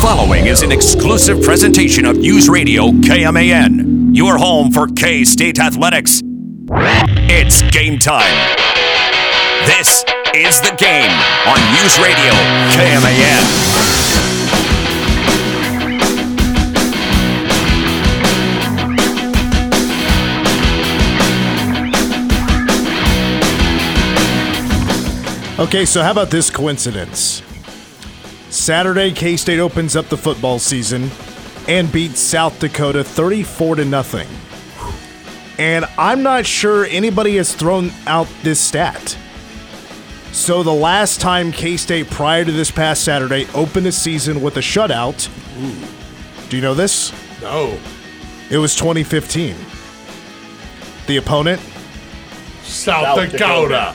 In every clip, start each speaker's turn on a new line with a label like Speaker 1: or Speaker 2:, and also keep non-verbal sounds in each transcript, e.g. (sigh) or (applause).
Speaker 1: following is an exclusive presentation of News Radio KMAN, your home for K State Athletics. It's game time. This is the game on News Radio KMAN.
Speaker 2: Okay, so how about this coincidence? Saturday, K State opens up the football season and beats South Dakota 34 to nothing. And I'm not sure anybody has thrown out this stat. So the last time K State prior to this past Saturday opened a season with a shutout, do you know this?
Speaker 3: No.
Speaker 2: It was 2015. The opponent,
Speaker 3: South,
Speaker 4: South
Speaker 3: Dakota.
Speaker 4: Dakota.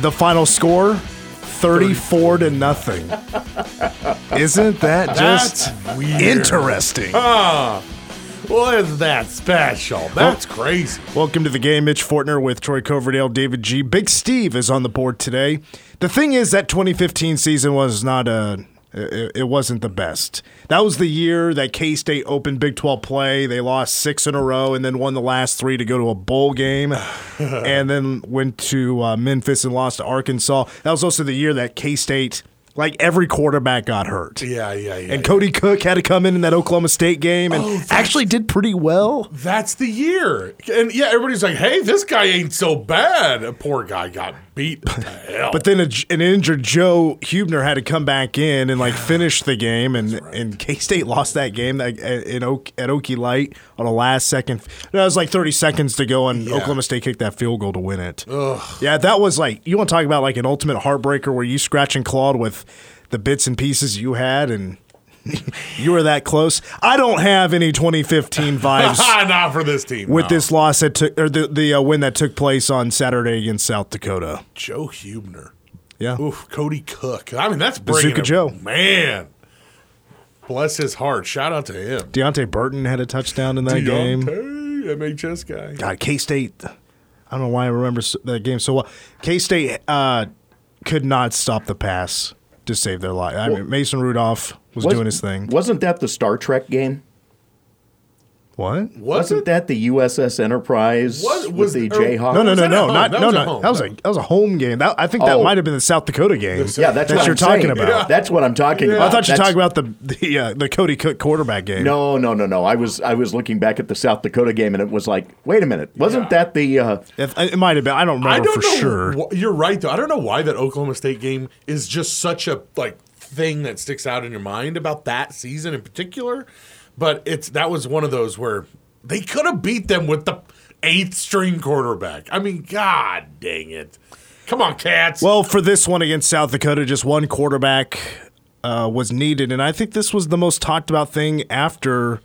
Speaker 2: the final score 34 to nothing. Isn't that just
Speaker 3: weird.
Speaker 2: interesting?
Speaker 3: What is that special? That's crazy.
Speaker 2: Welcome to the game. Mitch Fortner with Troy Coverdale, David G. Big Steve is on the board today. The thing is that 2015 season was not a. It it wasn't the best. That was the year that K State opened Big 12 play. They lost six in a row and then won the last three to go to a bowl game, (laughs) and then went to uh, Memphis and lost to Arkansas. That was also the year that K State, like every quarterback, got hurt.
Speaker 3: Yeah, yeah, yeah.
Speaker 2: And Kody Cook had to come in in that Oklahoma State game and
Speaker 3: Oh,
Speaker 2: actually did pretty well.
Speaker 3: That's the year. And yeah, everybody's like, hey, this guy ain't so bad. A poor guy got beat to (laughs) hell.
Speaker 2: But then a, an injured Joe Hubener had to come back in and like finish the game, and and K State lost that game that, in Oak, at Okie Light on a last second. It was like thirty seconds to go, and Oklahoma State kicked that field goal to win it. Yeah, that was like you want to talk about like an ultimate heartbreaker where you scratch and clawed with the bits and pieces you had, and (laughs) you were that close. I don't have any 2015 vibes. (laughs)
Speaker 3: not for this team.
Speaker 2: With
Speaker 3: no.
Speaker 2: this loss that took, or the the uh, win that took place on Saturday against South Dakota,
Speaker 3: Joe Hubener.
Speaker 2: yeah,
Speaker 3: Oof, Kody Cook. I mean, that's bringing
Speaker 2: Bazooka Joe.
Speaker 3: Man. Bless his heart. Shout out to him.
Speaker 2: Deante Burton had a touchdown in that game.
Speaker 3: Deante, MHS guy.
Speaker 2: God, K State. I don't know why I remember that game so well. K State uh, could not stop the pass to save their life. I mean, Mason Rudolph was
Speaker 4: Was-
Speaker 2: doing his thing.
Speaker 4: Wasn't that the Star Trek game?
Speaker 2: What?
Speaker 3: Was
Speaker 4: Wasn't
Speaker 3: it?
Speaker 4: that the USS Enterprise
Speaker 3: Was-
Speaker 4: with
Speaker 3: was-
Speaker 4: the
Speaker 3: or-
Speaker 4: Jayhawks?
Speaker 2: No, no,
Speaker 3: was
Speaker 2: no,
Speaker 3: that
Speaker 2: no, not no,
Speaker 3: was
Speaker 2: no. That was a that was a home game. That I think that
Speaker 4: Oh.
Speaker 2: might have been the South Dakota game.
Speaker 4: Yeah, that's
Speaker 2: that
Speaker 4: what
Speaker 2: you're
Speaker 4: I'm
Speaker 2: talking
Speaker 4: saying.
Speaker 2: about.
Speaker 4: That's what I'm talking about.
Speaker 2: I thought you were talking about the the uh, the Kody Cook quarterback game.
Speaker 4: No, no, no, no. I was I was looking back at the South Dakota game, and it was like, wait a minute, wasn't that the? Uh,
Speaker 2: If- it might have been. I don't remember
Speaker 3: I don't
Speaker 2: for
Speaker 3: know.
Speaker 2: sure.
Speaker 3: wh- you're right though. I don't know why that Oklahoma State game is just such a like thing that sticks out in your mind about that season in particular. But it's that was one of those where they could have beat them with the eighth string quarterback. I mean, god dang it. Come on, cats.
Speaker 2: Well, for this one against South Dakota, just one quarterback uh, was needed, and I think this was the most talked about thing after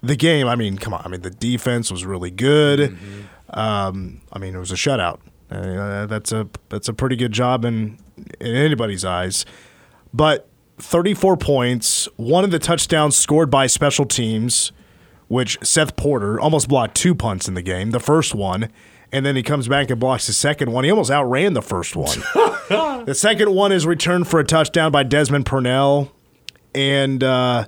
Speaker 2: the game. I mean, come on. I mean, the defense was really good. Um, I mean, it was a shutout. Uh, that's a that's a pretty good job in in anybody's eyes. But 34 points, one of the touchdowns scored by special teams, which Seth Porter almost blocked two punts in the game. The first one, and then he comes back and blocks the second one. He almost outran the first one. (laughs) the second one is returned for a touchdown by Desmond Purnell, and uh,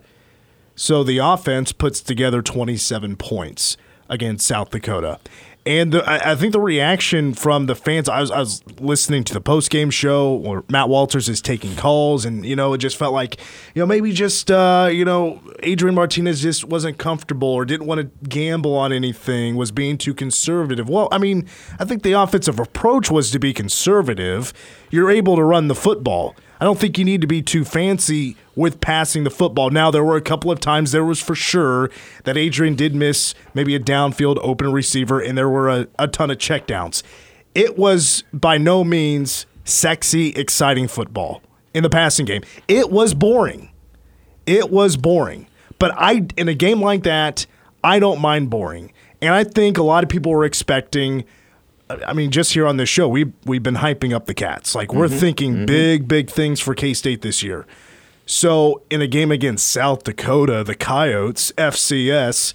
Speaker 2: so the offense puts together 27 points against South Dakota. And the, I, I think the reaction from the fans, I was, I was listening to the post game show where Matt Walters is taking calls, and, you know, it just felt like, you know, maybe just, uh, you know, Adrian Martinez just wasn't comfortable or didn't want to gamble on anything, was being too conservative. Well, I mean, I think the offensive approach was to be conservative. You're able to run the football. I don't think you need to be too fancy with passing the football. Now, there were a couple of times there was for sure that Adrian did miss maybe a downfield open receiver, and there were a, a ton of checkdowns. It was by no means sexy, exciting football in the passing game. It was boring. It was boring. But I in a game like that, I don't mind boring. And I think a lot of people were expecting I mean, just here on this show, we we've been hyping up the Cats. Like we're thinking big, big things for K State this year. So in a game against South Dakota, the Coyotes, FCS,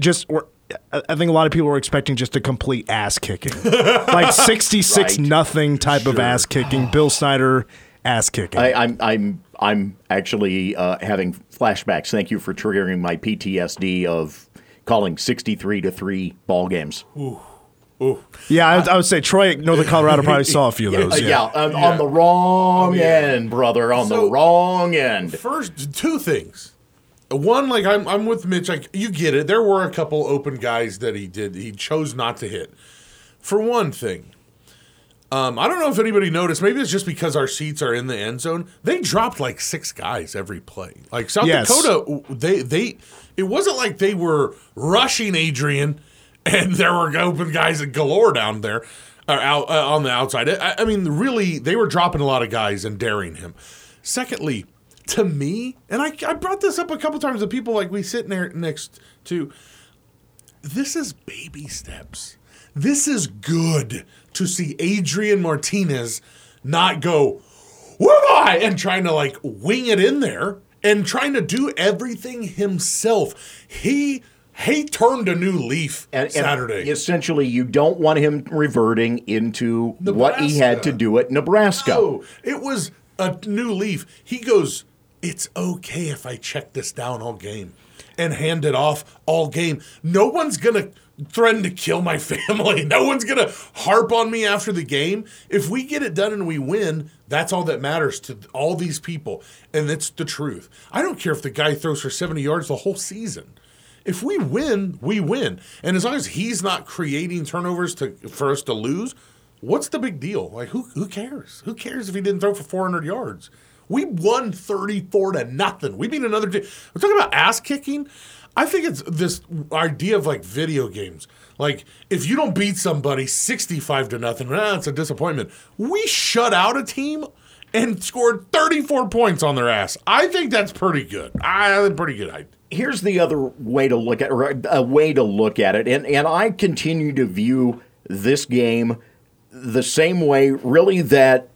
Speaker 2: just were. I think a lot of people were expecting just a complete ass kicking, (laughs) like sixty-six
Speaker 4: Right.
Speaker 2: nothing type of ass kicking. Bill Snyder ass kicking.
Speaker 4: I, I'm I'm I'm actually uh, having flashbacks. Thank you for triggering my PTSD of calling 63 to 3 ball games.
Speaker 2: Yeah, I, I would say Troy, Northern Colorado probably saw a few of (laughs) those.
Speaker 4: yeah,
Speaker 2: Yeah.
Speaker 4: on, on the wrong
Speaker 3: yeah.
Speaker 4: end, brother, on the wrong end.
Speaker 3: First, two things. One, like I'm, I'm with Mitch. Like you get it. There were a couple open guys that he did. He chose not to hit. For one thing, um, I don't know if anybody noticed. Maybe it's just because our seats are in the end zone. They dropped like six guys every play. Like South
Speaker 2: Yes.
Speaker 3: Dakota, they they. It wasn't like they were rushing Adrian, (laughs) and there were open guys galore down there, or out uh, on the outside. I, I mean, really, they were dropping a lot of guys and daring him. Secondly, to me, and I, I brought this up a couple times to people like we sit there next to. This is baby steps. This is good to see Adrian Martinez not go, where am I? And trying to like wing it in there and trying to do everything himself. He he turned a new leaf
Speaker 4: And, and
Speaker 3: Saturday.
Speaker 4: essentially, you don't want him reverting into what he had to do at Nebraska.
Speaker 3: No, it was a new leaf. He goes, It's okay if I check this down all game and hand it off all game. No one's going to threaten to kill my (laughs) family. No one's going to harp on me after the game. If we get it done and we win, that's all that matters to all these people. And it's the truth. I don't care if the guy throws for 70 yards the whole season. If we win, we win. And as long as he's not creating turnovers to for us to lose, what's the big deal? Like who who cares? Who cares if he didn't throw for 400 yards? We won 34 to nothing. We beat another team. We're talking about ass kicking. I think it's this idea of like video games. Like if you don't beat somebody 65 to nothing, that's it's a disappointment. We shut out a team and scored 34 points on their ass. I think that's pretty good. I think pretty good. I
Speaker 4: here's the other way to look at or a way to look at it and and I continue to view this game the same way really that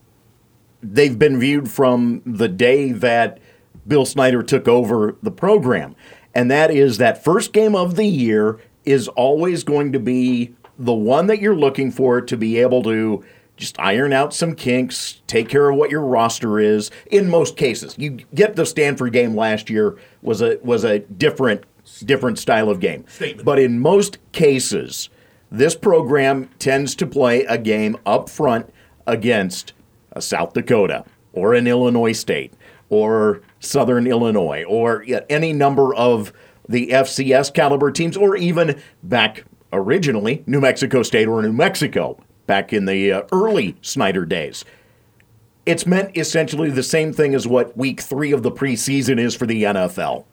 Speaker 4: they've been viewed from the day that Bill Snyder took over the program and that is that first game of the year is always going to be the one that you're looking for to be able to just iron out some kinks, take care of what your roster is. In most cases, you get the Stanford game last year was a was a different different style of game.
Speaker 3: Statement.
Speaker 4: But in most cases, this program tends to play a game up front against a South Dakota or an Illinois State or Southern Illinois or any number of the FCS caliber teams or even back originally New Mexico State or New Mexico back in the uh, early Snyder days. It's meant essentially the same thing as what week three of the preseason is for the NFL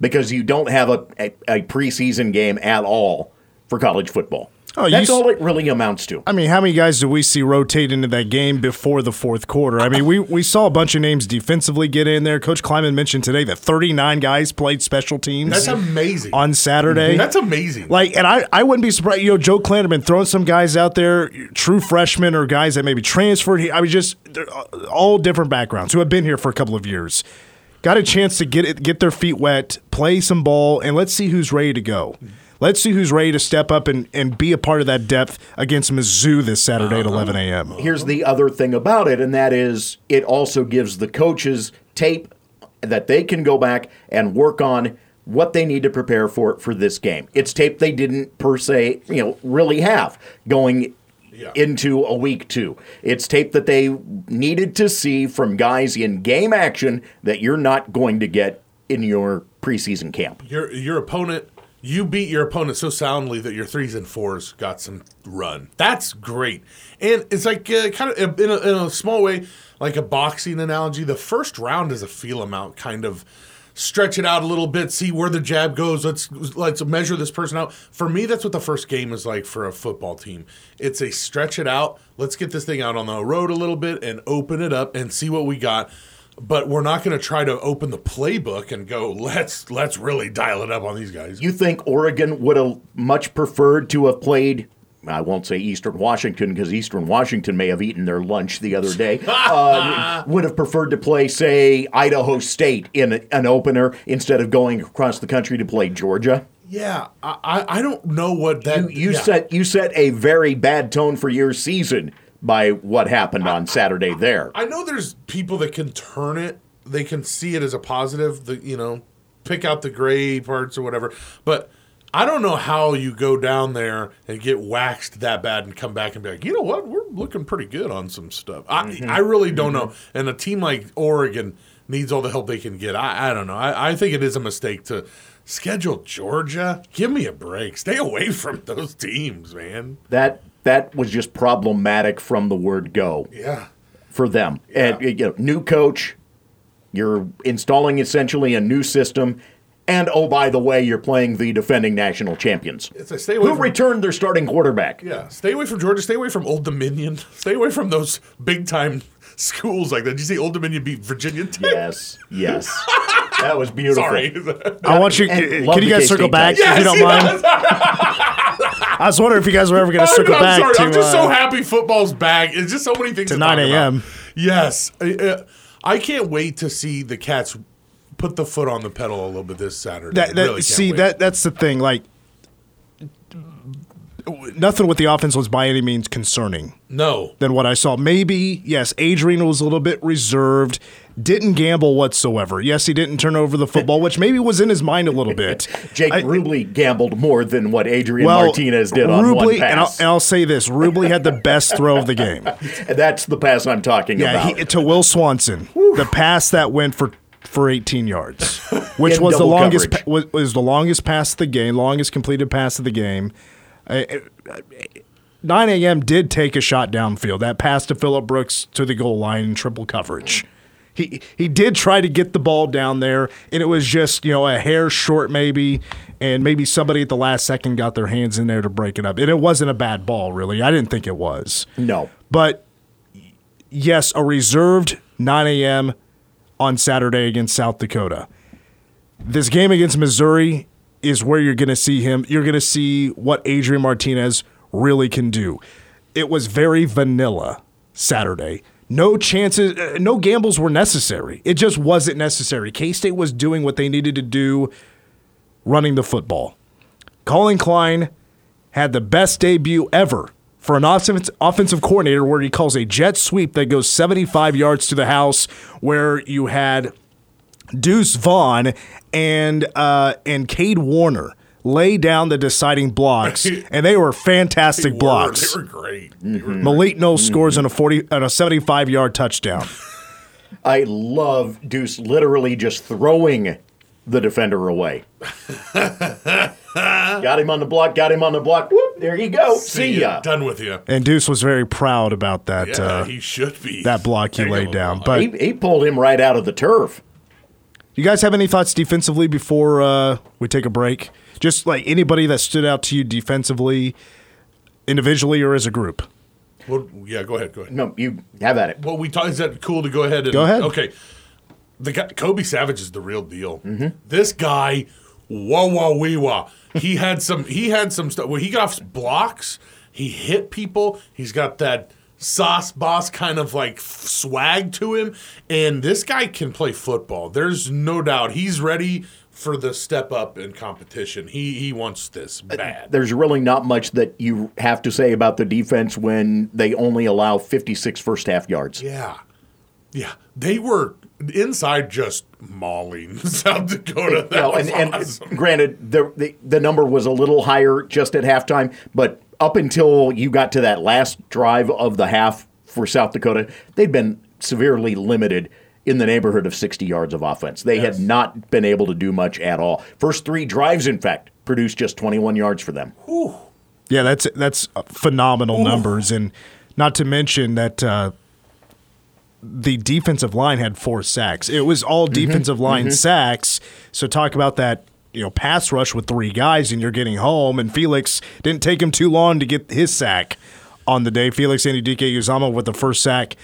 Speaker 4: because you don't have a, a, a preseason game at all for college football.
Speaker 2: Oh,
Speaker 4: That's all it really amounts to.
Speaker 2: I mean, how many guys do we see rotate into that game before the fourth quarter? I mean, we, we saw a bunch of names defensively get in there. Coach Klieman mentioned today that 39 guys played special teams.
Speaker 3: That's amazing.
Speaker 2: on Saturday.
Speaker 3: That's amazing.
Speaker 2: Like, and I, I wouldn't be surprised. You know, Joe Klanderman throwing some guys out there, true freshmen or guys that maybe transferred. I mean, just all different backgrounds who have been here for a couple of years. Got a chance to get it, get their feet wet, play some ball, and let's see who's ready to go. Let's see who's ready to step up and, and be a part of that depth against Mizzou this Saturday at uh-huh. 11 a.m.
Speaker 4: Here's the other thing about it, and that is it also gives the coaches tape that they can go back and work on what they need to prepare for for this game. It's tape they didn't per se, you know, really have going
Speaker 3: Yeah.
Speaker 4: into a week two. It's tape that they needed to see from guys in game action that you're not going to get in your preseason camp.
Speaker 3: your your opponent you beat your opponent so soundly that your threes and fours got some run. That's great. And it's like uh, kind of in a, in a small way like a boxing analogy the first round is a feel out kind of stretch it out a little bit see where the jab goes let's let's measure this person out. For me that's what the first game is like for a football team. It's a stretch it out let's get this thing out on the road a little bit and open it up and see what we got but we're not going to try to open the playbook and go let's let's really dial it up on these guys
Speaker 4: You think Oregon would have much preferred to have played? I won't say Eastern Washington because Eastern Washington may have eaten their lunch the other day. (laughs) uh, would have preferred to play, say, Idaho State in a- an opener instead of going across the country to play Georgia.
Speaker 3: Yeah, I, I don't know what that
Speaker 4: You, you
Speaker 3: yeah.
Speaker 4: set you set a very bad tone for your season by what happened on Saturday there.
Speaker 3: I know there's people that can turn it they can see it as a positive. The you know, pick out the gray parts or whatever. But I don't know how you go down there and get waxed that bad and come back and be like, you know what, we're looking pretty good on some stuff. I mm-hmm. I really don't mm-hmm. know. And a team like Oregon needs all the help they can get. I I don't know. I, I think it is a mistake to. Schedule Georgia. Give me a break. Stay away from those teams, man.
Speaker 4: That that was just problematic from the word go.
Speaker 3: Yeah.
Speaker 4: for them. And you know, new coach, you're installing essentially a new system, and oh by the way, you're playing the defending national champions,
Speaker 3: It's a stay away
Speaker 4: who
Speaker 3: from
Speaker 4: returned their starting quarterback.
Speaker 3: Yeah, stay away from Georgia. Stay away from Old Dominion. (laughs) Stay away from those big time schools like that. Did you see Old Dominion beat Virginia Tech?
Speaker 4: Yes, yes, (laughs) that was beautiful.
Speaker 3: Sorry.
Speaker 2: I want you.
Speaker 4: And
Speaker 2: Can you guys
Speaker 4: K-State
Speaker 2: circle back
Speaker 4: guys.
Speaker 2: if you don't mind? (laughs) I was wondering if you guys were ever going (laughs) to circle
Speaker 3: I'm,
Speaker 2: back
Speaker 3: sorry.
Speaker 2: to.
Speaker 3: I'm just
Speaker 2: uh,
Speaker 3: so happy football's back. It's just so many things
Speaker 2: To
Speaker 3: to,
Speaker 2: 9 a.m..
Speaker 3: Yes, I, can't wait to see the Cats put the foot on the pedal a little bit this Saturday.
Speaker 2: that, that
Speaker 3: really
Speaker 2: see
Speaker 3: wait.
Speaker 2: that that's the thing. Like nothing with the offense was by any means concerning
Speaker 3: no.
Speaker 2: than what I saw. Maybe yes, Adrian was a little bit reserved. Didn't gamble whatsoever. Yes, he didn't turn over the football, which maybe was in his mind a little bit. (laughs)
Speaker 4: Jake
Speaker 2: I-
Speaker 4: Rubley gambled more than what Adrian
Speaker 2: well,
Speaker 4: Martinez did on one
Speaker 2: Rubley, and I'll,
Speaker 4: pass.
Speaker 2: and I'll say this: Rubley had the best throw of the game.
Speaker 4: And (laughs) that's the pass I'm talking
Speaker 2: Yeah,
Speaker 4: about.
Speaker 2: he, to Will Swanson, (laughs) the pass that went for for 18 yards, which was the longest pa- was, was the longest pass of the game, longest completed pass of the game. Uh, uh, 9 a.m. did take a shot downfield. That pass to Phillip Brooks to the goal line in triple coverage. He he did try to get the ball down there, and it was just you know a hair short maybe, and maybe somebody at the last second got their hands in there to break it up. And it wasn't a bad ball, really. I didn't think it was.
Speaker 4: no,
Speaker 2: But yes, a reserved 9 a.m. on Saturday against South Dakota. This game against Missouri is where you're going to see him. You're going to see what Adrian Martinez really can do. It was very vanilla Saturday. No chances, uh, no gambles were necessary. It just wasn't necessary. K State was doing what they needed to do running the football. Colin Klein had the best debut ever for an offensive, offensive coordinator where he calls a jet sweep that goes 75 yards to the house, where you had Deuce Vaughn and uh, and Cade Warner lay down the deciding blocks, (laughs) and they were fantastic
Speaker 3: They were-
Speaker 2: blocks.
Speaker 3: They were great.
Speaker 2: Malik Knowles scores on a 40 on a 75 yard touchdown. (laughs)
Speaker 4: I love Deuce literally just throwing the defender away. (laughs) got him on the block, got him on the block. Whoop, there you go. See ya.
Speaker 3: Done with you.
Speaker 2: And Deuce was very proud about that
Speaker 3: Yeah,
Speaker 2: uh,
Speaker 3: he should be.
Speaker 2: that block he laid down.
Speaker 3: block.
Speaker 2: But
Speaker 4: He, he pulled him right out of the turf.
Speaker 2: You guys have any thoughts defensively before uh, we take a break? Just like anybody that stood out to you defensively, individually or as a group.
Speaker 3: Well, yeah, go ahead. Go ahead.
Speaker 4: No, you have at it.
Speaker 3: Well, we talk, is that cool to go ahead and
Speaker 2: Go ahead.
Speaker 3: Okay, the guy Kobe Savage is the real deal.
Speaker 2: Mm-hmm.
Speaker 3: This guy, wah wah wee wah. He had some. He had some stuff Well, he got off blocks. He hit people. He's got that sauce boss kind of like swag to him, and this guy can play football. There's no doubt he's ready for the step up in competition. He he wants this uh, bad.
Speaker 4: There's really not much that you have to say about the defense when they only allow 56 first half yards.
Speaker 3: Yeah. Yeah. They were inside just mauling (laughs) South Dakota. That was
Speaker 4: and,
Speaker 3: awesome.
Speaker 4: and granted, the, the the number was a little higher just at halftime, but up until you got to that last drive of the half for South Dakota, they'd been severely limited in the neighborhood of 60 yards of offense. They
Speaker 3: Yes.
Speaker 4: had not been able to do much at all. First three drives, in fact, produced just 21 yards for them.
Speaker 2: Yeah, that's that's phenomenal numbers, and not to mention that uh, the defensive line had four sacks. It was all defensive line sacks. So talk about that. You know, pass rush with three guys, and you're getting home. And Felix didn't take him too long to get his sack on the day. Felix Anudike-Uzomah with the first sack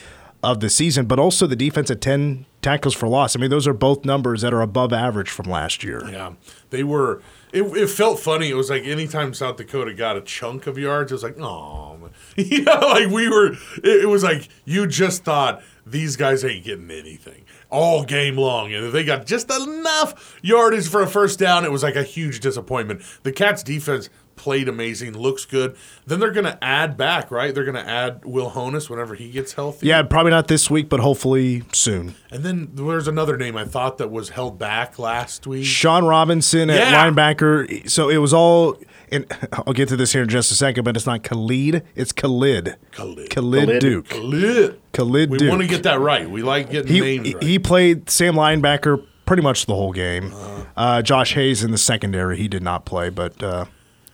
Speaker 2: of the season, but also the defense at ten tackles for loss. I mean, those are both numbers that are above average from last year.
Speaker 3: Yeah. They were. It, it felt funny. It was like anytime South Dakota got a chunk of yards, it was like, oh, (laughs) yeah, like we were. It, it was like you just thought these guys ain't getting anything all game long, and if they got just enough yardage for a first down, it was like a huge disappointment. The Cats' defense played amazing, looks good. Then they're going to add back, right? They're going to add Will Honas whenever he gets healthy.
Speaker 2: Yeah, probably not this week, but hopefully soon.
Speaker 3: And then there's another name I thought that was held back last week.
Speaker 2: Sean Robinson at
Speaker 3: Yeah.
Speaker 2: linebacker. So it was all. And (laughs) I'll get to this here in just a second, but it's not Khalid. It's Khalid.
Speaker 3: Khalid.
Speaker 2: Khalid,
Speaker 4: Khalid.
Speaker 2: Duke.
Speaker 3: Lit.
Speaker 2: Khalid
Speaker 3: We
Speaker 2: Duke.
Speaker 3: want to get that right. We like getting
Speaker 2: he,
Speaker 3: names right.
Speaker 2: he played Sam linebacker pretty much the whole game. Uh, Josh Hayes in the secondary, he did not play, but uh,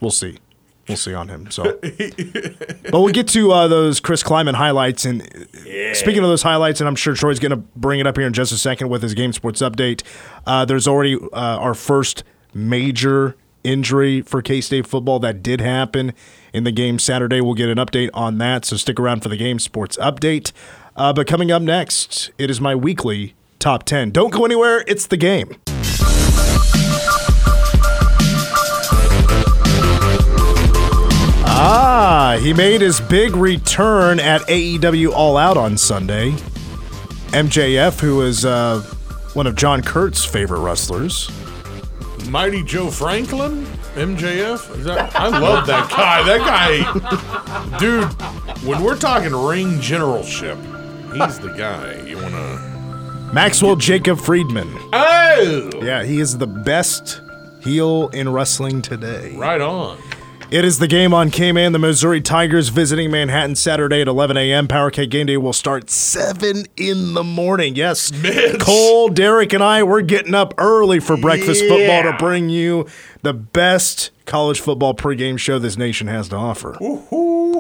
Speaker 2: we'll see. We'll see on him. So, (laughs) but we'll get to uh, those Chris Klieman highlights. And speaking of those highlights, and I'm sure Troy's going to bring it up here in just a second with his game sports update. Uh, there's already uh, our first major injury for K State football that did happen in the game Saturday. We'll get an update on that. So stick around for the game sports update. Uh, but coming up next, it is my weekly top 10. Don't go anywhere. It's the game. Ah, he made his big return at AEW All Out on Sunday. MJF, who is uh, one of John Kurt's favorite wrestlers.
Speaker 3: Mighty Joe Franklin, MJF. Is that, I love that guy. That guy, dude. When we're talking ring generalship, he's the guy you want to.
Speaker 2: Maxwell Jacob Friedman.
Speaker 3: Oh,
Speaker 2: Yeah, he is the best heel in wrestling today.
Speaker 3: right on.
Speaker 2: It is the game on KMAN. The Missouri Tigers visiting Manhattan Saturday at 11 a.m. Power K Game Day will start 7 in the morning. Yes,
Speaker 3: Mitch.
Speaker 2: Cole, Derek, and I, we're getting up early for breakfast football to bring you the best college football pregame show this nation has to offer.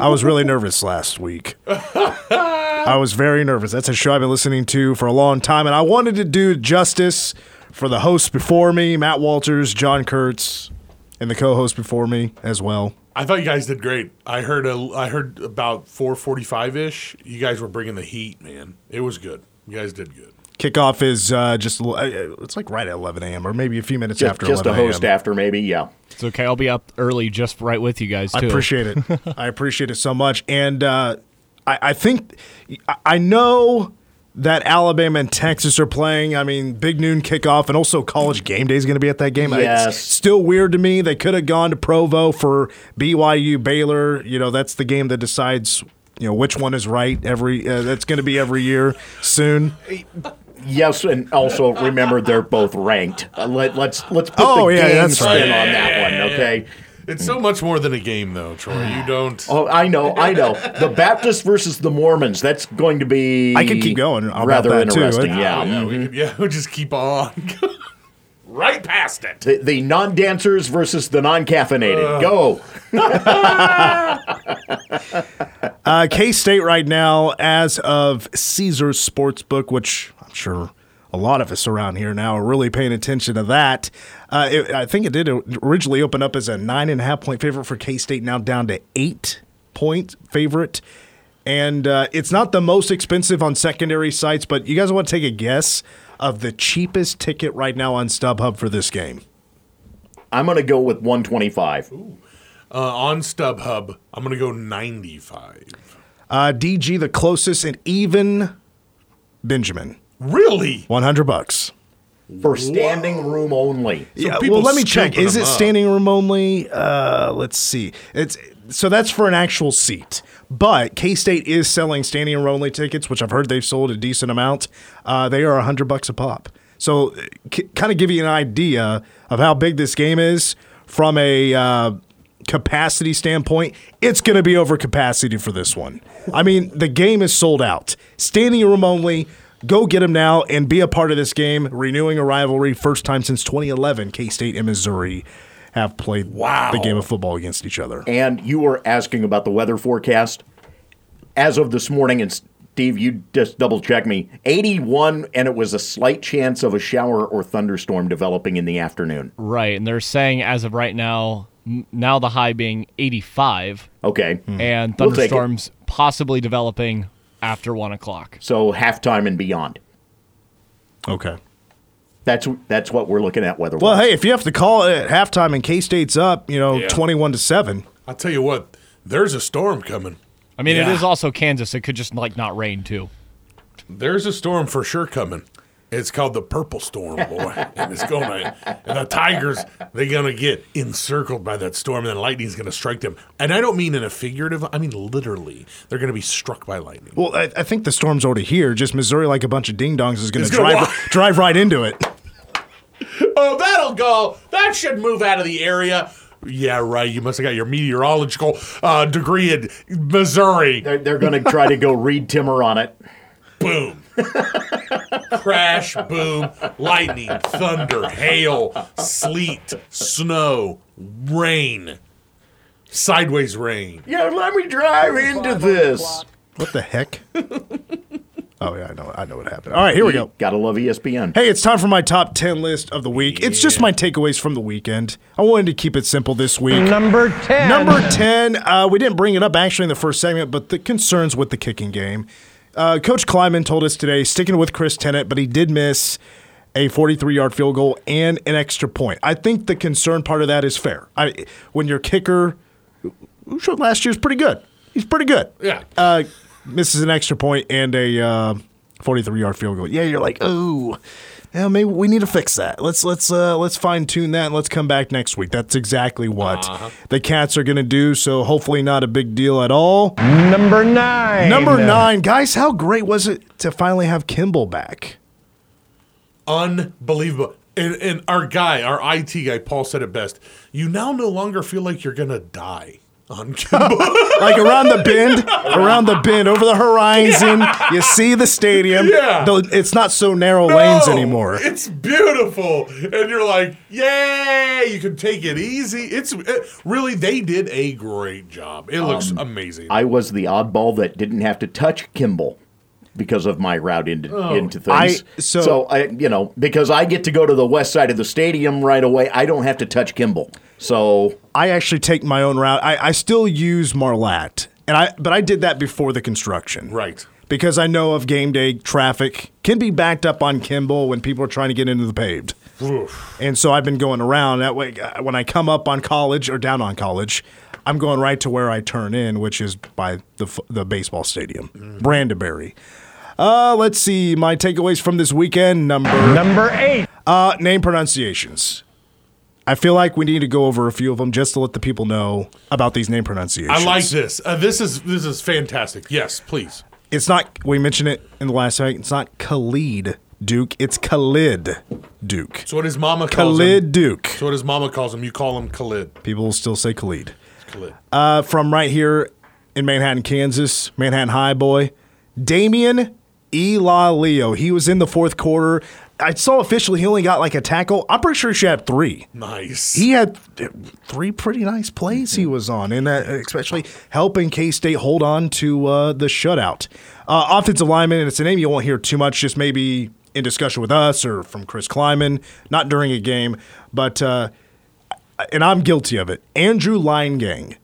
Speaker 2: I was really nervous last week. (laughs) I was very nervous. That's a show I've been listening to for a long time, and I wanted to do justice for the hosts before me, Matt Walters, John Kurtz, and the co-host before me as well.
Speaker 3: I thought you guys did great. I heard a, I heard about 4:45 ish. You guys were bringing the heat, man. It was good. You guys did good.
Speaker 2: Kickoff is uh, just a little- uh, it's like right at 11 a.m. or maybe a few minutes
Speaker 4: Just,
Speaker 2: after
Speaker 4: just a host
Speaker 2: a.m.
Speaker 4: after, maybe. Yeah.
Speaker 5: It's okay. I'll be up early just right with you guys
Speaker 2: I appreciate it. (laughs) I appreciate it so much, and uh, I, I think I- I know that Alabama and Texas are playing. I mean, big noon kickoff, and also college game day is going to be at that game.
Speaker 4: Yes.
Speaker 2: It's still weird to me. They could have gone to Provo for BYU Baylor. You know, that's the game that decides. You know which one is right. Every uh, that's going to be every year soon.
Speaker 4: Yes, and also remember they're both ranked. Uh, let, let's let's put
Speaker 2: Oh,
Speaker 4: the
Speaker 2: yeah,
Speaker 4: game spin
Speaker 2: right.
Speaker 4: on
Speaker 3: Yeah,
Speaker 4: that
Speaker 3: yeah,
Speaker 4: one.
Speaker 3: yeah,
Speaker 4: Okay.
Speaker 3: It's so much more than a game, though, Troy. You don't.
Speaker 4: Oh, I know, I know. The Baptists versus the Mormons. That's going to be.
Speaker 2: I could keep going about
Speaker 4: Rather
Speaker 2: that, too.
Speaker 4: interesting.
Speaker 2: It-
Speaker 4: yeah.
Speaker 3: yeah, we could, yeah, we'll just keep on. (laughs) right past it.
Speaker 4: The, the non-dancers versus the non-caffeinated. Go. (laughs)
Speaker 2: Uh, K State right now, as of Caesars Sportsbook, which I'm sure a lot of us around here now are really paying attention to that. Uh, it, I think it did originally open up as a nine and a half point favorite for K State, now down to eight point favorite. And uh, it's not the most expensive on secondary sites, but you guys want to take a guess of the cheapest ticket right now on StubHub for this game?
Speaker 4: I'm going to go with 125.
Speaker 3: Uh, on StubHub, I'm going to go 95.
Speaker 2: Uh, DG, the closest, and even Benjamin,
Speaker 3: Really?
Speaker 2: 100 bucks.
Speaker 4: For standing room only.
Speaker 2: yeah,
Speaker 3: people
Speaker 2: well, let me check. Is it
Speaker 3: up.
Speaker 2: standing room only? Uh, let's see. It's so that's for an actual seat. But K State is selling standing room only tickets, which I've heard they've sold a decent amount. Uh, they are hundred bucks a pop. So, c- kind of give you an idea of how big this game is from a uh, capacity standpoint. It's going to be over capacity for this one. I mean, the game is sold out. Standing room only. Go get them now and be a part of this game, renewing a rivalry. First time since 2011, K State and Missouri have played
Speaker 3: Wow.
Speaker 2: the game of football against each other.
Speaker 4: And you were asking about the weather forecast. As of this morning, and Steve, you just double check me 81, and it was a slight chance of a shower or thunderstorm developing in the afternoon.
Speaker 5: Right, and they're saying as of right now, now the high being 85,
Speaker 4: Okay.
Speaker 5: and
Speaker 4: We'll
Speaker 5: thunderstorms possibly developing after one o'clock.
Speaker 4: So halftime and beyond.
Speaker 2: Okay.
Speaker 4: That's that's what we're looking at weather
Speaker 2: Well, hey, if you have to call it at halftime and K State's up, you know,
Speaker 3: Yeah.
Speaker 2: 21 to 7.
Speaker 3: I'll tell you what, there's a storm coming.
Speaker 5: I mean,
Speaker 3: Yeah.
Speaker 5: it is also Kansas. It could just like not rain too.
Speaker 3: There's a storm for sure coming. It's called the Purple Storm, boy, and it's going to. And the Tigers, they're gonna get encircled by that storm, and then lightning's gonna strike them. And I don't mean in a figurative; I mean literally. They're gonna be struck by lightning.
Speaker 2: Well, I, I think the storm's already here. Just Missouri, like a bunch of ding dongs, is going to
Speaker 3: gonna
Speaker 2: drive
Speaker 3: walk- (laughs)
Speaker 2: drive right into it. (laughs)
Speaker 3: Oh, that'll go. That should move out of the area. Yeah, right. You must have got your meteorological uh, degree in Missouri.
Speaker 4: They're, they're going to try to go read Timmer on it.
Speaker 3: boom. Crash, boom, lightning, thunder, hail, sleet, snow, rain, sideways rain.
Speaker 4: Yeah, let me drive into this.
Speaker 2: What the heck? (laughs) oh yeah, I know. I know what happened. All right, here we go.
Speaker 4: Gotta love ESPN.
Speaker 2: Hey, it's time for my top 10 list of the week. It's just my takeaways from the weekend. I wanted to keep it simple this week.
Speaker 6: Number 10.
Speaker 2: Number 10, uh, we didn't bring it up actually in the first segment, but the concerns with the kicking game. Uh, Coach Klieman told us today, sticking with Chris Tennant, but he did miss a 43 yard field goal and an extra point. I think the concern part of that is fair. I, when your kicker, who showed last year, is pretty good. He's pretty good.
Speaker 3: Yeah.
Speaker 2: Uh, misses an extra point and a 43 yard field goal. Yeah, you're like, oh, yeah, maybe we need to fix that. Let's let's uh, let's fine tune that and let's come back next week. That's exactly what the Cats are going to do. So hopefully not a big deal at all.
Speaker 6: Number 9.
Speaker 2: Number nine, guys, how great was it to finally have Kimball back?
Speaker 3: Unbelievable. And, and our guy, our IT guy, Paul said it best. You now no longer feel like you're going to die on Kimball.
Speaker 2: Like around the bend, (laughs) around the bend, over the horizon, you see the stadium.
Speaker 3: Yeah.
Speaker 2: Though it's not so narrow lanes anymore.
Speaker 3: It's beautiful, and you're like, "Yay!" You can take it easy. It's it, really they did a great job. It looks um, amazing.
Speaker 4: I was the oddball that didn't have to touch Kimball because of my route into oh. into things.
Speaker 2: I- so-
Speaker 4: I, you know, because I get to go to the west side of the stadium right away, I don't have to touch Kimball. So
Speaker 2: I actually take my own route. I, I still use Marlatt, and I but I did that before the construction,
Speaker 3: right.
Speaker 2: Because I know of game day traffic can be backed up on Kimball when people are trying to get into the paved, and so I've been going around that way. uh, When I come up on college or down on college, I'm going right to where I turn in, which is by the the baseball stadium, Brandenburry. Uh, let's see my takeaways from this weekend. Number
Speaker 6: Number 8.
Speaker 2: uh, name pronunciations. I feel like we need to go over a few of them just to let the people know about these name pronunciations.
Speaker 3: I like this. Uh, this is this is fantastic. Yes, please.
Speaker 2: It's not. We mentioned it in the last segment. It's not Khalid Duke. It's Khalid Duke.
Speaker 3: So what his mama calls
Speaker 2: Khalid
Speaker 3: him.
Speaker 2: Duke.
Speaker 3: So what his mama calls him. You call him Khalid.
Speaker 2: People will still say Khalid.
Speaker 3: Khalid.
Speaker 2: Uh, from right here in Manhattan, Kansas, Manhattan High boy, Damian Ilalio. He was in the fourth quarter. I saw officially he only got like a tackle. I'm pretty sure he should have three.
Speaker 3: nice.
Speaker 2: he had three pretty nice plays he was on, and that especially helping K State hold on to uh, the shutout. Uh, offensive lineman, and it's a name you won't hear too much, just maybe in discussion with us or from Chris Klieman, not during a game, but uh, and I'm guilty of it. Andrew Line Gang.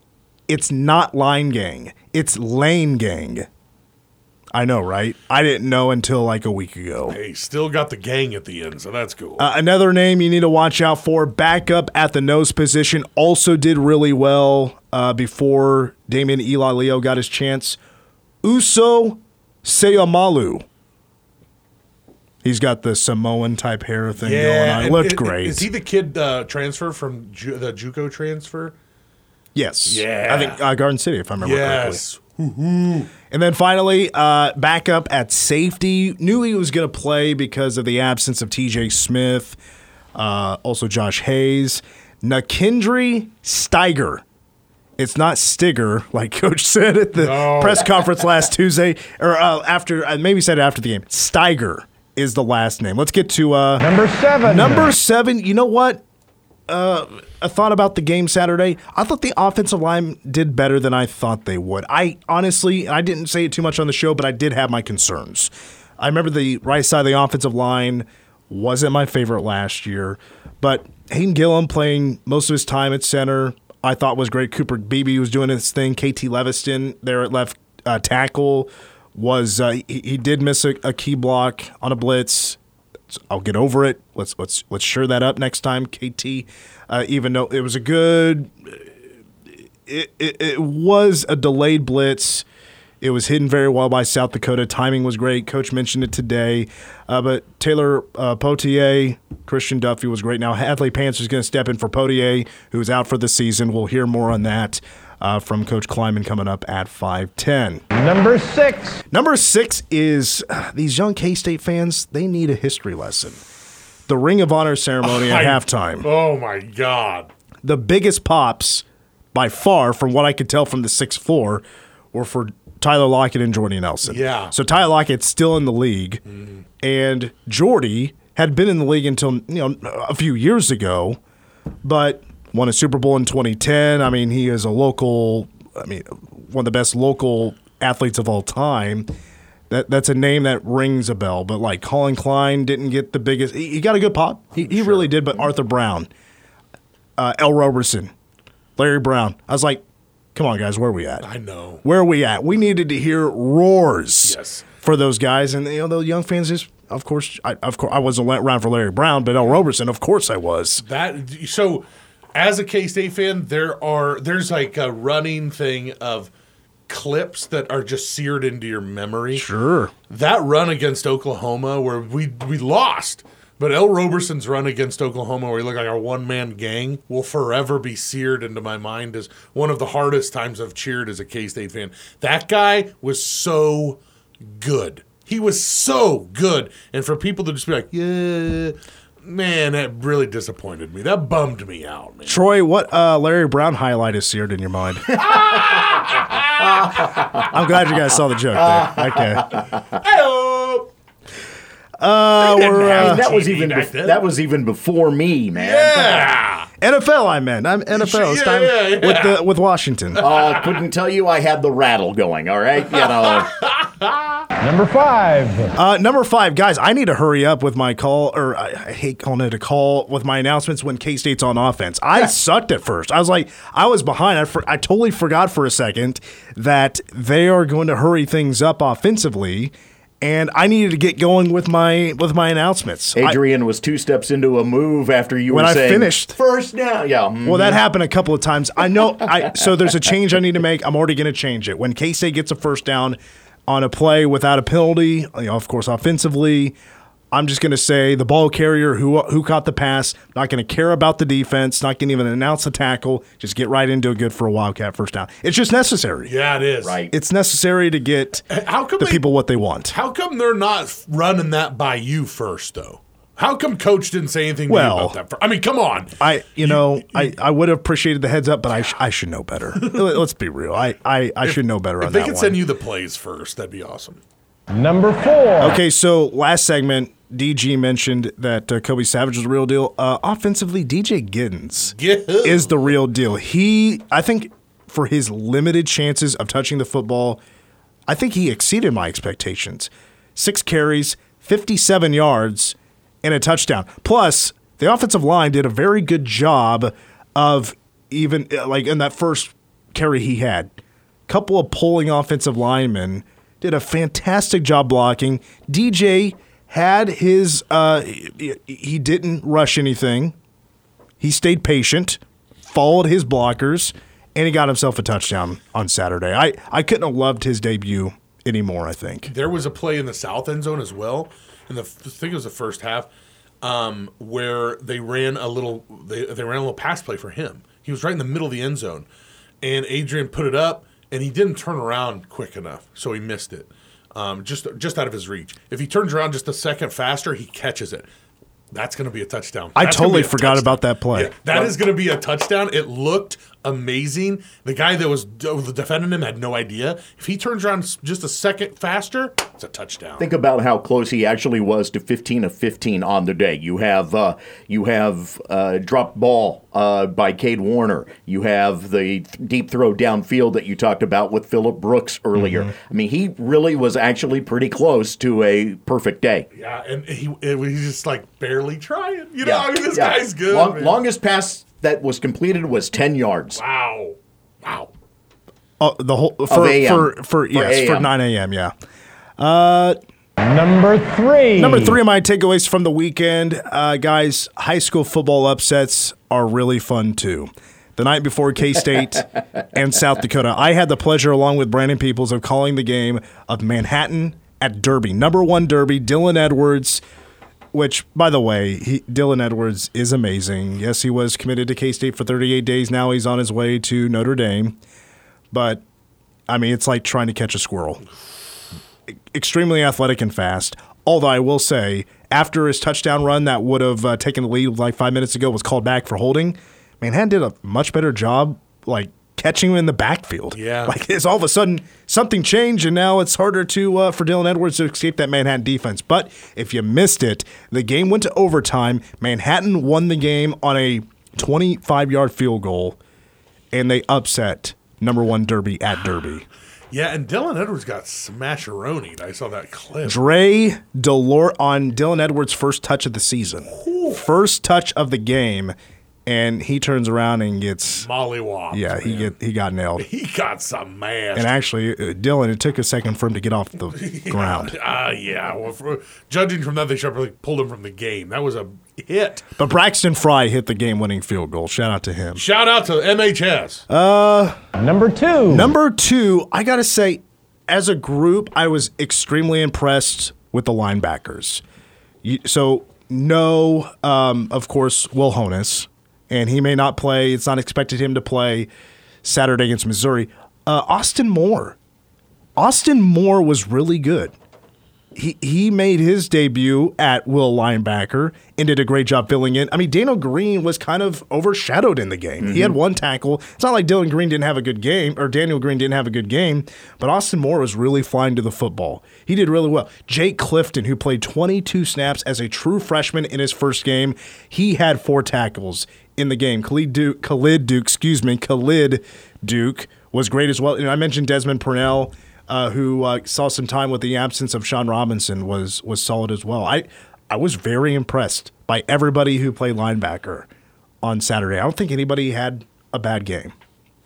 Speaker 2: It's not Line Gang. It's Lane Gang. I know, right? I didn't know until like a week ago.
Speaker 3: Hey, still got the gang at the end, so that's cool.
Speaker 2: Uh, another name you need to watch out for, backup at the nose position, also did really well uh, before Damian Ilalio got his chance. Uso Seumalo. He's got the Samoan type hair thing going on. It looked
Speaker 3: and-
Speaker 2: great.
Speaker 3: Is he the kid uh, transfer from Ju- the JUCO transfer?
Speaker 2: yes.
Speaker 3: Yeah.
Speaker 2: I think uh, Garden City, if I remember correctly. And then finally, uh, backup at safety. Knew he was going to play because of the absence of TJ Smith, uh, also Josh Hayes. Nakindry Steiger. It's not Stigger, like (laughs) Coach said at the
Speaker 3: No.
Speaker 2: press conference last Tuesday, or uh, after, uh, maybe said it after the game. Steiger is the last name. Let's get to uh,
Speaker 6: Number 7.
Speaker 2: Number seven, you know what? Uh, a thought about the game Saturday. I thought the offensive line did better than I thought they would. I honestly, I didn't say it too much on the show, but I did have my concerns. I remember the right side of the offensive line wasn't my favorite last year, but Hayden Gillum playing most of his time at center, I thought was great. Cooper Beebe was doing his thing. KT Leviston there at left uh, tackle was uh, he, he did miss a, a key block on a blitz. I'll get over it. Let's let's let's sure that up next time, KT. Uh, even though it was a good, it, it, it was a delayed blitz. It It was hidden very well by South Dakota. Timing was great. Coach mentioned it today. Uh, but Taylor uh, Poitier, Christian Duffy was great. Now, Hadley Panzer is going to step in for Poitier, who's out for the season. We'll hear more on that uh, from Coach Klieman coming up at 510.
Speaker 6: Number six.
Speaker 2: Number six is uh, these young K State fans, they need a history lesson. The Ring of Honor ceremony at
Speaker 3: I-
Speaker 2: halftime.
Speaker 3: Oh my god.
Speaker 2: The biggest pops by far, from what I could tell from the 6 4, were for Tyler Lockett and Jordy Nelson.
Speaker 3: Yeah.
Speaker 2: So Tyler Lockett's still in the league, and Jordy had been in the league until you know a few years ago, but won a Super Bowl in 2010. I mean, he is a local. I mean, one of the best local athletes of all time. That that's a name that rings a bell. But like Colin Klein didn't get the biggest. He, he got a good pop. He, he really did. But Arthur Brown, uh, Ell Roberson, Larry Brown. I was like, come on, guys, where are we at?
Speaker 3: I know.
Speaker 2: Where are we at? We needed to hear roars
Speaker 3: Yes.
Speaker 2: for those guys, and you know the young fans just. Of course, I, of course, I wasn't around for Larry Brown, but Ell Roberson, of course, I was.
Speaker 3: That so as a K State fan, there are there's like a running thing of clips that are just seared into your memory.
Speaker 2: Sure.
Speaker 3: That run against Oklahoma where we we lost. But Ell Roberson's run against Oklahoma, where he looked like our one man gang, will forever be seared into my mind as one of the hardest times I've cheered as a K State fan. That guy was so good. He was so good. And for people to just be like, yeah, man, that really disappointed me. That bummed me out, man.
Speaker 2: Troy, what uh, Larry Brown highlight is seared in your mind? (laughs) I'm glad you guys saw the joke there. Okay.
Speaker 3: Hey-o!
Speaker 2: Uh, we're,
Speaker 3: have
Speaker 2: uh,
Speaker 4: And that was
Speaker 3: TV
Speaker 4: even
Speaker 3: back
Speaker 4: bef-
Speaker 3: then.
Speaker 4: that was even before me, man.
Speaker 3: Yeah.
Speaker 2: NFL, I meant. I'm NFL. It's
Speaker 3: Yeah,
Speaker 2: time
Speaker 3: yeah, yeah.
Speaker 2: with the with Washington.
Speaker 4: Uh, couldn't tell you I had the rattle going. All right, you know. (laughs)
Speaker 6: Number five.
Speaker 2: Uh, number five, guys, I need to hurry up with my call, or I, I hate calling it a call with my announcements when K State's on offense. I sucked at first. I was like, I was behind. I, for, I totally forgot for a second that they are going to hurry things up offensively, and I needed to get going with my with my announcements. I-
Speaker 4: Adrian was two steps into a move after you
Speaker 2: When
Speaker 4: were
Speaker 2: I
Speaker 4: saying
Speaker 2: finished.
Speaker 4: first down. Yeah. mm.
Speaker 2: Well, that happened a couple of times. I know. I so there's a change I need to make. I'm already going to change it. When K State gets a first down on a play without a penalty, you know, of course, offensively, I'm just going to say the ball carrier who who caught the pass. Not going to care about the defense. Not going to even announce the tackle. Just get right into a good for a wildcat first down. It's just necessary.
Speaker 3: Yeah, it is.
Speaker 4: Right.
Speaker 2: It's necessary to get
Speaker 3: How come
Speaker 2: the
Speaker 3: they-
Speaker 2: people what they want.
Speaker 3: How come they're not running that by you first, though? How come Coach didn't say anything to
Speaker 2: Well-
Speaker 3: you about that? fir- I mean, come on.
Speaker 2: I, you know, I, I would have appreciated the heads up, but I, sh- I should know better. (laughs) Let's be real. I, I, I should know better
Speaker 3: If
Speaker 2: on
Speaker 3: they
Speaker 2: that
Speaker 3: could
Speaker 2: one.
Speaker 3: send you the plays first, that'd be awesome.
Speaker 6: Number four.
Speaker 2: Okay, so last segment, DG mentioned that uh, Kobe Savage is the real deal. Uh, offensively, DJ Giddens
Speaker 3: Yeah.
Speaker 2: is the real deal. He, I think, for his limited chances of touching the football, I think he exceeded my expectations. Six carries, 57 yards, and a touchdown. Plus, the offensive line did a very good job of even, uh, like, in that first carry he had. Couple of pulling offensive linemen did a fantastic job blocking. DJ had his, uh, he, didn't rush anything. He stayed patient, followed his blockers, and he got himself a touchdown on Saturday. I, I couldn't have loved his debut anymore, I think.
Speaker 3: There was a play in the south end zone as well, in the I think it was the first half, um, where they ran a little they, they ran a little pass play for him. He was right in the middle of the end zone, and Adrian put it up, and he didn't turn around quick enough, so he missed it, um, just just out of his reach. If he turns around just a second faster, he catches it. That's going to be a touchdown.
Speaker 2: I
Speaker 3: That's gonna
Speaker 2: totally forgot
Speaker 3: touchdown.
Speaker 2: about that play.
Speaker 3: Yeah, that is going to be a touchdown. It looked amazing. The guy that was defending him had no idea. If he turns around just a second faster, it's a touchdown.
Speaker 4: Think about how close he actually was to 15 of 15 on the day. You have uh, you have uh, dropped ball uh, by Cade Warner. You have the th- deep throw downfield that you talked about with Phillip Brooks earlier. I mean, he really was actually pretty close to a perfect day.
Speaker 3: yeah, and he it was just like barely trying. You know, I mean, this
Speaker 4: yeah.
Speaker 3: guy's good.
Speaker 4: Long- longest pass that was completed was 10 yards.
Speaker 3: Wow, wow.
Speaker 2: Oh, the whole for
Speaker 4: AM.
Speaker 2: for for yes for
Speaker 4: AM.
Speaker 2: nine a.m. Yeah.
Speaker 6: Uh, Number three.
Speaker 2: Number three of my takeaways from the weekend, uh, guys. High school football upsets are really fun too. the night before K State (laughs) and South Dakota. I had the pleasure, along with Brandon Peoples, of calling the game of Manhattan at Derby, number one Derby. Dylan Edwards, which, by the way, he, Dylan Edwards is amazing. Yes, he was committed to K State for 38 days. Now he's on his way to Notre Dame. But, I mean, it's like trying to catch a squirrel. Extremely athletic and fast. Although I will say, after his touchdown run that would have uh, taken the lead like five minutes ago was called back for holding, Manhattan did a much better job, like catching him in the backfield.
Speaker 3: Yeah.
Speaker 2: like it's all of a sudden something changed, and now it's harder to uh, for Dylan Edwards to escape that Manhattan defense. But if you missed it, the game went to overtime. Manhattan won the game on a 25 yard field goal, and they upset number one Derby at Derby. (sighs)
Speaker 3: Yeah, and Dylan Edwards got smasheronied. I saw that clip.
Speaker 2: Dre Delor on Dylan Edwards' first touch of the season, first touch of the game, and he turns around and gets
Speaker 3: Mollywop.
Speaker 2: yeah he get he got nailed. (laughs)
Speaker 3: He got some man.
Speaker 2: And actually, uh, Dylan, it took a second for him to get off the (laughs) ground.
Speaker 3: Ah, yeah. Well, for, judging from that, they should have really pulled him from the game. That was a hit.
Speaker 2: But Braxton Fry hit the game-winning field goal. Shout out to him.
Speaker 3: Shout out to MHS.
Speaker 6: Uh, Number two.
Speaker 2: Number two, I gotta say, as a group, I was extremely impressed with the linebackers. You, so no, um, of course, Will Honas, and he may not play. It's not expected him to play Saturday against Missouri. Uh, Austin Moore. Austin Moore was really good. He he made his debut at Will linebacker and did a great job filling in. I mean, Daniel Green was kind of overshadowed in the game. He had one tackle. It's not like Dylan Green didn't have a good game or Daniel Green didn't have a good game, but Austin Moore was really flying to the football. He did really well. Jake Clifton, who played 22 snaps as a true freshman in his first game, he had four tackles in the game. Khalid Duke, Khalid Duke, excuse me, Khalid Duke was great as well. And I mentioned Desmond Purnell uh, who uh, saw some time with the absence of Sean Robinson, was was solid as well. I I was very impressed by everybody who played linebacker on Saturday. I don't think anybody had a bad game.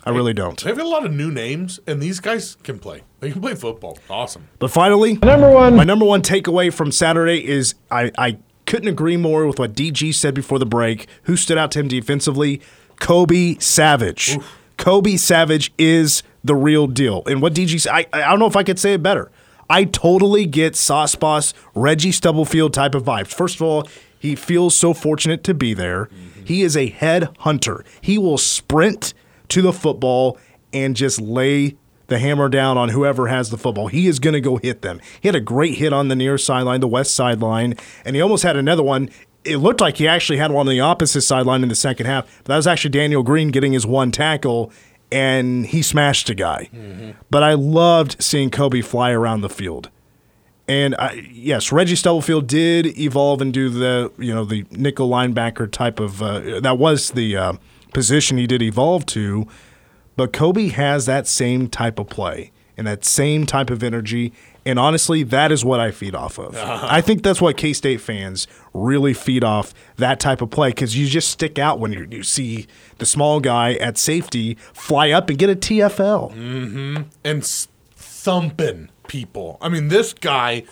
Speaker 2: I really don't.
Speaker 3: They've got a lot of new names, and these guys can play. They can play football. Awesome.
Speaker 2: But finally,
Speaker 6: Number one.
Speaker 2: my number one takeaway from Saturday is I, I couldn't agree more with what DG said before the break. Who stood out to him defensively? Kobe Savage. Kobe Savage is the real deal. And what DG said, I, I don't know if I could say it better. I totally get Sauce Boss, Reggie Stubblefield type of vibes. First of all, he feels so fortunate to be there. Mm-hmm. He is a head hunter. He will sprint to the football and just lay the hammer down on whoever has the football. He is going to go hit them. He had a great hit on the near sideline, the west sideline, and he almost had another one. It looked like he actually had one on the opposite sideline in the second half. But that was actually Daniel Green getting his one tackle, and he smashed a guy. But I loved seeing Kobe fly around the field. And I, yes, Reggie Stubblefield did evolve and do the you know the nickel linebacker type of uh, that was the uh, position he did evolve to. But Kobe has that same type of play and that same type of energy. And honestly, that is what I feed off of. Uh-huh. I think that's what K State fans really feed off that type of play because you just stick out when you, you see the small guy at safety fly up and get a TFL. Mm-hmm.
Speaker 3: and s- thumping people. I mean, this guy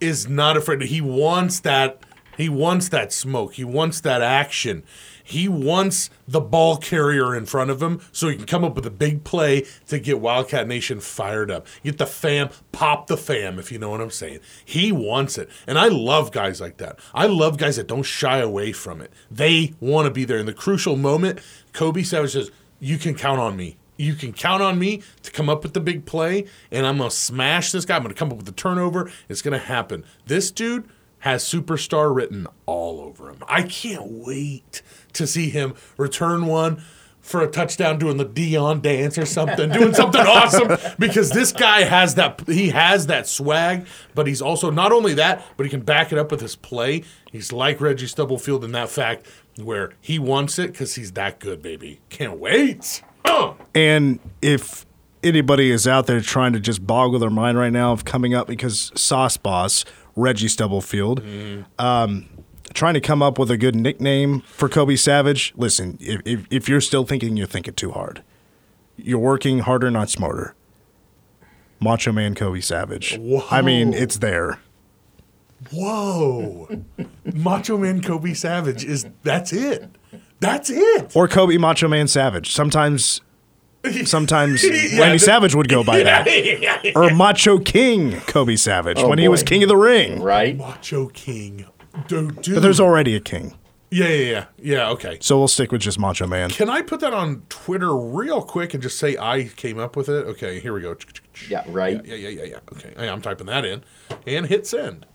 Speaker 3: is not afraid. He wants that. He wants that smoke. He wants that action. He wants the ball carrier in front of him so he can come up with a big play to get Wildcat Nation fired up. Get the fam, pop the fam, if you know what I'm saying. He wants it. And I love guys like that. I love guys that don't shy away from it. They want to be there. In the crucial moment, Kobe Savage says, You can count on me. You can count on me to come up with the big play, and I'm going to smash this guy. I'm to come up with the turnover. It's going to happen. This dude has superstar written all over him. I can't wait to see him return one for a touchdown doing the Dion dance or something, doing something (laughs) awesome because this guy has that he has that swag, but he's also not only that, but he can back it up with his play. He's like Reggie Stubblefield in that fact where he wants it cuz he's that good, baby. Can't wait.
Speaker 2: And if anybody is out there trying to just boggle their mind right now of coming up because Sauce Boss, Reggie Stubblefield, um, trying to come up with a good nickname for Kobe Savage, listen, if, if, if you're still thinking you're thinking too hard, you're working harder, not smarter. Macho Man Kobe Savage. I mean, it's there.
Speaker 3: Whoa. (laughs) Macho Man Kobe Savage is that's it. That's it.
Speaker 2: or Kobe Macho Man Savage. Sometimes, sometimes (laughs)
Speaker 3: Yeah,
Speaker 2: Randy
Speaker 3: the-
Speaker 2: Savage would go by (laughs) that, or Macho King Kobe Savage
Speaker 4: Oh,
Speaker 2: when he was. King of the Ring.
Speaker 4: Right?
Speaker 3: Macho King. Dude, dude.
Speaker 2: But there's already a king,
Speaker 3: yeah, yeah, yeah. Yeah, okay.
Speaker 2: so we'll stick with just Macho Man.
Speaker 3: Can I put that on Twitter real quick and just say I came up with it? Okay, here we go.
Speaker 4: Yeah, right.
Speaker 3: Yeah, yeah, yeah, yeah. Okay, I'm typing that in and hit send.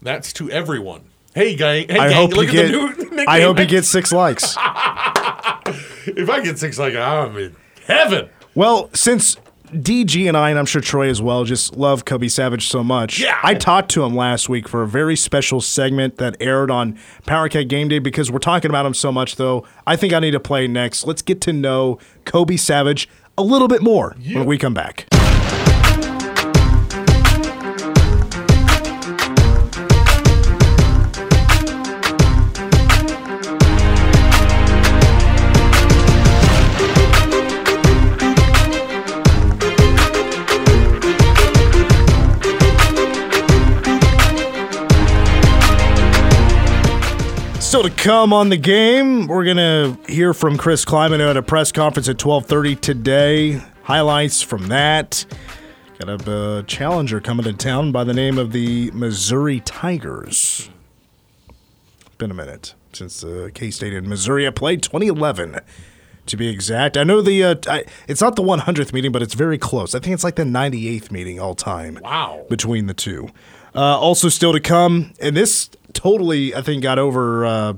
Speaker 3: That's to everyone. Hey, gang. Hey,
Speaker 2: I
Speaker 3: gang,
Speaker 2: hope
Speaker 3: look
Speaker 2: you
Speaker 3: at
Speaker 2: get.
Speaker 3: the new. (laughs)
Speaker 2: I hope you get six likes. (laughs)
Speaker 3: If I get six, like I'm in heaven.
Speaker 2: Well, since DG and I, and I'm sure Troy as well, just love Kobe Savage so much.
Speaker 3: Yeah.
Speaker 2: I talked to him last week for a very special segment that aired on Powercat Game Day because we're talking about him so much, though. I think I need to play next. Let's get to know Kobe Savage a little bit more when we come back. Come on the game, we're gonna hear from Chris Klieman at a press conference at 12:30 today. Highlights from that. Got a uh, challenger coming to town by the name of the Missouri Tigers. Been a minute since uh, K State and Missouri have played 2011 to be exact. I know the uh, I, it's not the 100th meeting, but it's very close. I think it's like the 98th meeting all time.
Speaker 3: Wow.
Speaker 2: Between the two. Uh, also, still to come, and this totally I think got over uh,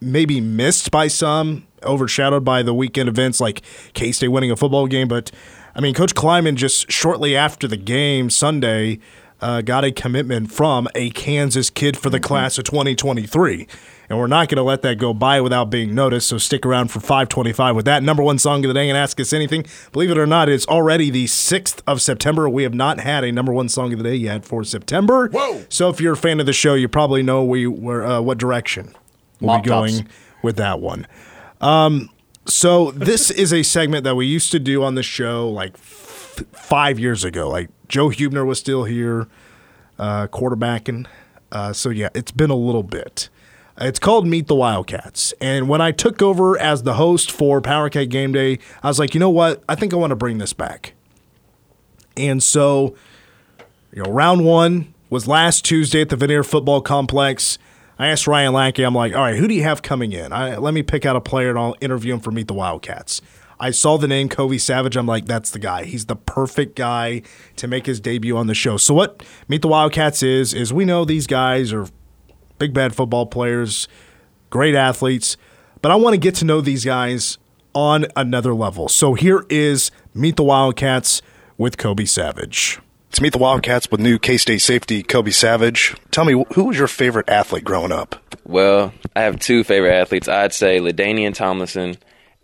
Speaker 2: maybe missed by some, overshadowed by the weekend events like K State winning a football game. But I mean, Coach Klieman just shortly after the game Sunday uh, got a commitment from a Kansas kid for the class of 2023. And we're not going to let that go by without being noticed. So stick around for 525 with that number one song of the day and ask us anything. Believe it or not, it's already the 6th of September. We have not had a number one song of the day yet for September.
Speaker 3: Whoa.
Speaker 2: So if you're a fan of the show, you probably know we were uh, what direction we'll
Speaker 4: Mop
Speaker 2: be going
Speaker 4: tops.
Speaker 2: with that one. Um, so this (laughs) is a segment that we used to do on the show like f- five years ago. Like Joe Hubener was still here, uh, quarterbacking. Uh, so yeah, it's been a little bit. It's called Meet the Wildcats. And when I took over as the host for Power Cat Game Day, I was like, you know what? I think I want to bring this back. And so, you know, round one was last Tuesday at the Vanier Football Complex. I asked Ryan Lackey, I'm like, all right, who do you have coming in? I, let me pick out a player and I'll interview him for Meet the Wildcats. I saw the name Kobe Savage. I'm like, that's the guy. He's the perfect guy to make his debut on the show. So what Meet the Wildcats is is we know these guys are big bad football players, great athletes, but I want to get to know these guys on another level. So here is Meet the Wildcats with Kobe Savage. It's Meet the Wildcats with new K State safety Kobe Savage. Tell me, who was your favorite athlete growing up?
Speaker 7: Well, I have two favorite athletes. I'd say LaDainian Tomlinson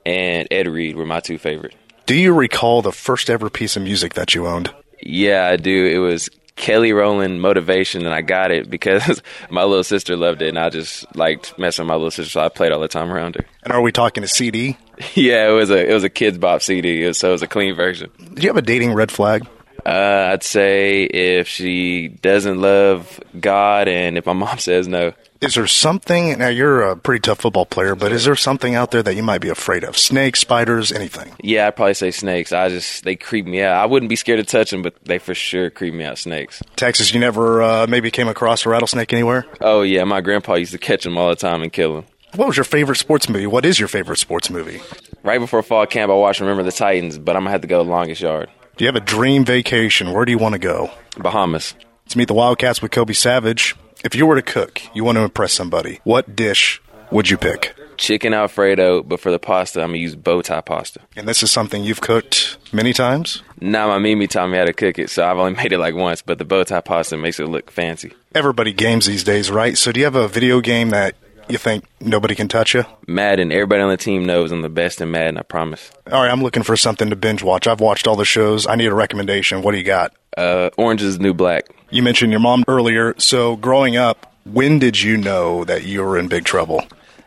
Speaker 7: and Ed Reed were my two favorite.
Speaker 2: Do you recall the first ever piece of music that you owned?
Speaker 7: Yeah, I do. It was Kelly Rowland Motivation, and I got it because (laughs) my little sister loved it, and I just liked messing with my little sister, so I played all the time around her.
Speaker 2: And are we talking a CD? (laughs)
Speaker 7: yeah, it was a it was a Kidz Bop CD, so it was a clean version.
Speaker 2: Do you have a dating red flag?
Speaker 7: Uh, I'd say if she doesn't love God, and if my mom (laughs) says no.
Speaker 2: Is there something? Now you're a pretty tough football player, but is there something out there that you might be afraid of? Snakes, spiders, anything?
Speaker 7: Yeah, I'd probably say snakes. I just they creep me out. I wouldn't be scared to touch them, but they for sure creep me out. Snakes.
Speaker 2: Texas, you never uh, maybe came across a rattlesnake anywhere?
Speaker 7: Oh yeah, my grandpa used to catch them all the time and kill them.
Speaker 2: What was your favorite sports movie? What is your favorite sports movie?
Speaker 7: Right before fall camp, I watched Remember the Titans, but I'm gonna have to go longest yard,
Speaker 2: Do you have a dream vacation? Where do you want to go?
Speaker 7: Bahamas.
Speaker 2: To meet the Wildcats with Kobe Savage. If you were to cook, you want to impress somebody, what dish would you pick?
Speaker 7: Chicken Alfredo, but for the pasta, I'm gonna use bow tie pasta.
Speaker 2: And this is something you've cooked many times?
Speaker 7: Now my Mimi taught me how to cook it, so I've only (laughs) made it like once. But the bow tie pasta makes it look fancy.
Speaker 2: Everybody games these days, right? So do you have a video game that you think nobody can touch you?
Speaker 7: Madden, everybody on the team knows I'm the best in Madden. I promise.
Speaker 2: All right, I'm looking for something to binge watch. I've watched all the shows. I need a recommendation. What do you got?
Speaker 7: Uh, Orange is the New Black.
Speaker 2: You mentioned your mom earlier. So growing up, when did you know that you were in big trouble?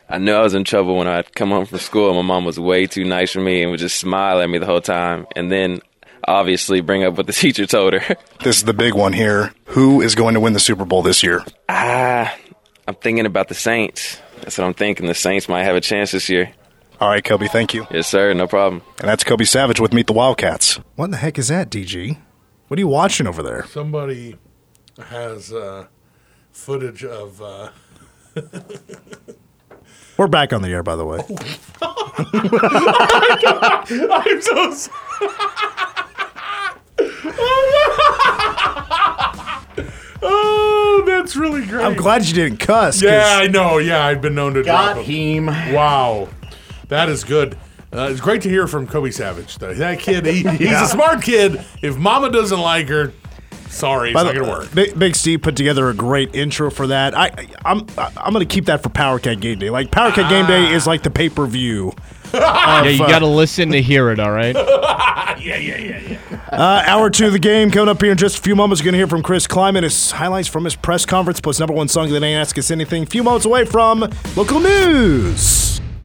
Speaker 7: I knew I was in trouble when I'd come home from school. My mom was way too nice for me and would just smile at me the whole time, and then obviously bring up what the (laughs) teacher told her.
Speaker 2: This is the big one here. Who is going to win the Super Bowl this year?
Speaker 7: ah, I'm thinking about the Saints. That's what I'm thinking. The Saints might have a chance this year.
Speaker 2: All right, Kobe, thank you.
Speaker 7: Yes, sir. No problem.
Speaker 2: And that's Kobe Savage with Meet the Wildcats. What in the heck is that, DG? What are you watching over there?
Speaker 3: Somebody has uh, footage of. Uh, (laughs)
Speaker 2: We're back on the air, by the way. (laughs) (laughs)
Speaker 3: I'm so sorry. oh, that's really great.
Speaker 2: I'm glad you didn't cuss. 'cause
Speaker 3: Yeah, I know. Yeah, I've been known to drop
Speaker 4: Got
Speaker 3: them.
Speaker 4: him.
Speaker 3: Wow, that is good. Uh, it's great to hear from Kobe Savage. Though. That kid, he, he's a smart kid. If Mama doesn't like her, sorry, it's
Speaker 2: By
Speaker 3: not gonna work.
Speaker 2: Big, Big Steve put together a great intro for that. I, I'm I'm gonna keep that for Power Cat Game Day. Like Power Cat Game Day is like the pay per view.
Speaker 5: Yeah, you got to listen to hear it. All right. (laughs) Yeah, yeah, yeah, yeah.
Speaker 2: Uh, hour two of the game coming up here in just a few moments. You're gonna hear from Chris Klieman his highlights from his press conference plus number one song that ain't ask us anything. A few moments away from local news.